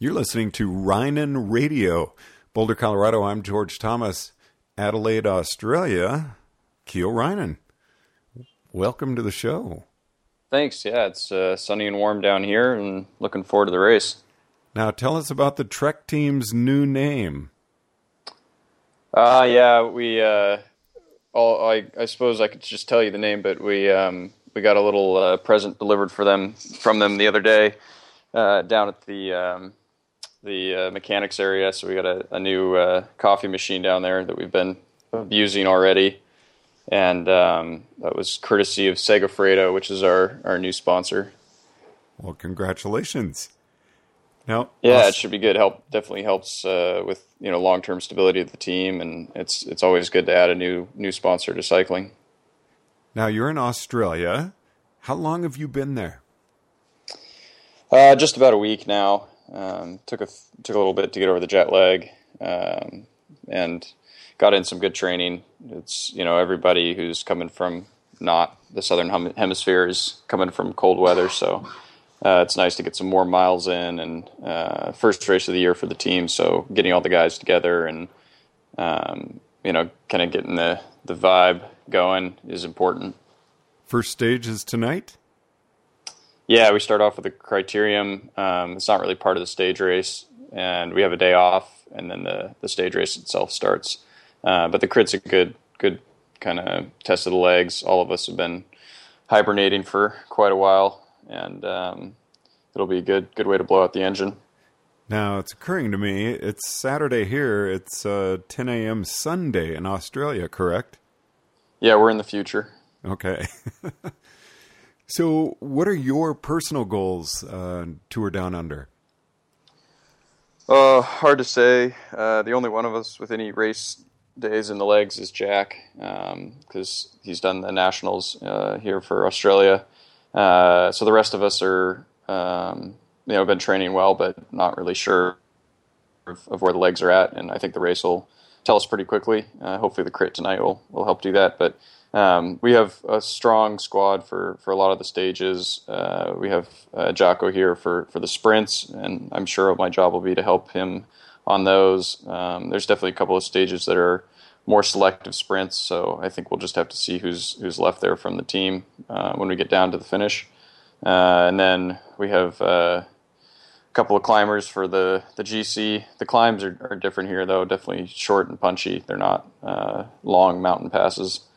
You're listening to Reijnen Radio. Boulder, Colorado, I'm George Thomas. Adelaide, Australia, Kiel Reijnen. Welcome to the show. Thanks. Yeah, it's uh, sunny and warm down here, and looking forward to the race. Now, tell us about the Trek team's new name. Uh, yeah, we. Uh, all, I, I suppose I could just tell you the name, but we um, we got a little uh, present delivered for them from them the other day uh, down at the um, the uh, mechanics area. So we got a, a new uh, coffee machine down there that we've been abusing already, and um, that was courtesy of Segafredo, which is our our new sponsor. Well, congratulations. Now, yeah, it should be good. Help definitely helps uh, with you know long term stability of the team, and it's it's always good to add a new new sponsor to cycling. Now you're in Australia. How long have you been there? Uh, just about a week now. Um, took a took a little bit to get over the jet lag, um, and got in some good training. It's you know everybody who's coming from not the southern hemisphere is coming from cold weather, so uh, it's nice to get some more miles in. And uh, first race of the year for the team, so getting all the guys together and um, you know kind of getting the the vibe going is important. First stage is tonight. Yeah, we start off with the criterium. Um, it's not really part of the stage race, and we have a day off, and then the, the stage race itself starts. Uh, but the crit's a good good kind of test of the legs. All of us have been hibernating for quite a while, and um, it'll be a good good way to blow out the engine. Now it's occurring to me it's Saturday here. It's uh, 10 a.m. Sunday in Australia, correct? Yeah, we're in the future. Okay. So, what are your personal goals uh, tour down under? Uh, hard to say. Uh, the only one of us with any race days in the legs is Jack, because um, he's done the nationals uh, here for Australia. Uh, so the rest of us are, um, you know, been training well, but not really sure of, of, where the legs are at. And I think the race will tell us pretty quickly. Uh, hopefully, the crit tonight will will help do that. But um, we have a strong squad for, for a lot of the stages. Uh, we have uh, Jocko here for, for the sprints, and I'm sure my job will be to help him on those. Um, there's definitely a couple of stages that are more selective sprints, so I think we'll just have to see who's who's left there from the team uh, when we get down to the finish. Uh, and then we have uh, a couple of climbers for the, the GC. The climbs are, are different here, though, definitely short and punchy. They're not uh, long mountain passes.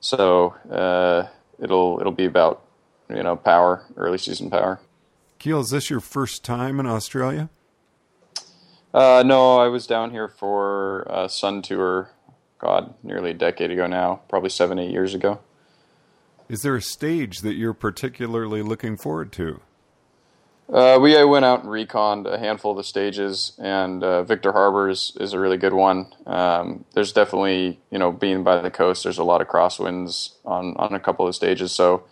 So uh, it'll it'll be about you know power, early season power. Kiel, is this your first time in Australia? Uh, no, I was down here for a Sun Tour. God, nearly a decade ago now, probably seven, eight years ago. Is there a stage that you're particularly looking forward to? Uh, we went out and reconned a handful of the stages, and uh, Victor Harbor is, is a really good one. Um, there's definitely, you know, being by the coast, there's a lot of crosswinds on, on a couple of stages, so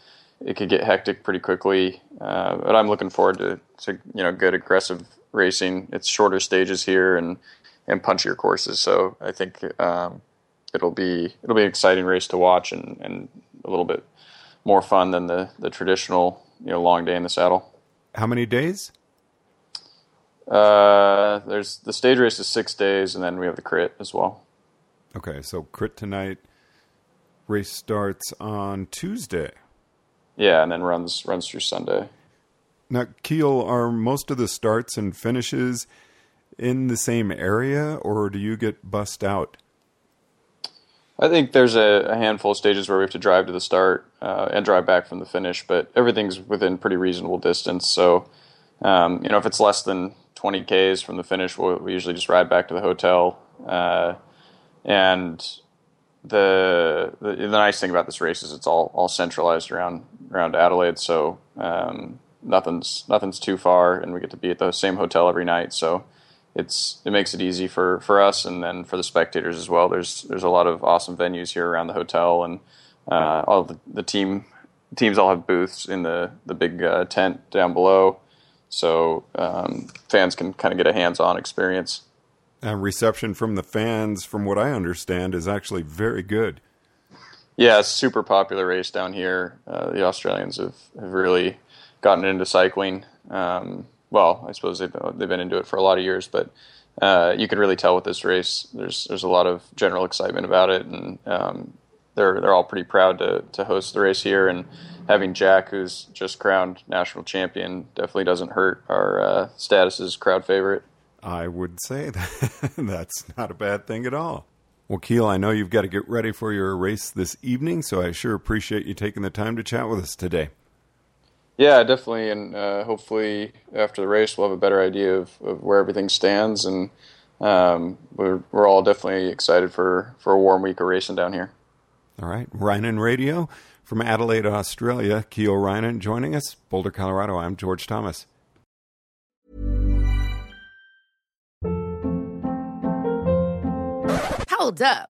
it could get hectic pretty quickly. Uh, but I'm looking forward to, to, you know, good aggressive racing. It's shorter stages here and, and punchier courses, so I think um, it'll be it'll be an exciting race to watch and, and a little bit more fun than the, the traditional, you know, long day in the saddle. How many days? Uh, there's the stage race is six days, and then we have the crit as well. Okay, so crit tonight. Race starts on Tuesday. Yeah, and then runs runs through Sunday. Now, Kiel, are most of the starts and finishes in the same area, or do you get bussed out? I think there's a, a handful of stages where we have to drive to the start uh, and drive back from the finish, but everything's within pretty reasonable distance. So, um, you know, if it's less than 20 Ks from the finish, we'll, we usually just ride back to the hotel. Uh, and the, the, the nice thing about this race is it's all all centralized around around Adelaide, so um, nothing's nothing's too far, and we get to be at the same hotel every night. So it's it makes it easy for, for us and then for the spectators as well. There's there's a lot of awesome venues here around the hotel, and uh, all the, the team teams all have booths in the the big uh, tent down below, so um, fans can kind of get a hands on experience. And reception from the fans, from what I understand, is actually very good. Yeah, super popular race down here. Uh, the Australians have, have really gotten into cycling. Um, well, I suppose they've they've been into it for a lot of years, but uh, you can really tell with this race. There's there's a lot of general excitement about it, and um, they're they're all pretty proud to to host the race here. And having Jack, who's just crowned national champion, definitely doesn't hurt our uh, status as crowd favorite. I would say that that's not a bad thing at all. Well, Kiel, I know you've got to get ready for your race this evening, so I sure appreciate you taking the time to chat with us today. Yeah, definitely, and uh, hopefully after the race we'll have a better idea of, of where everything stands, and um, we're we're all definitely excited for for a warm week of racing down here. All right, Reijnen Radio from Adelaide, Australia. Kiel Reijnen joining us, Boulder, Colorado. I'm George Thomas. Hold up.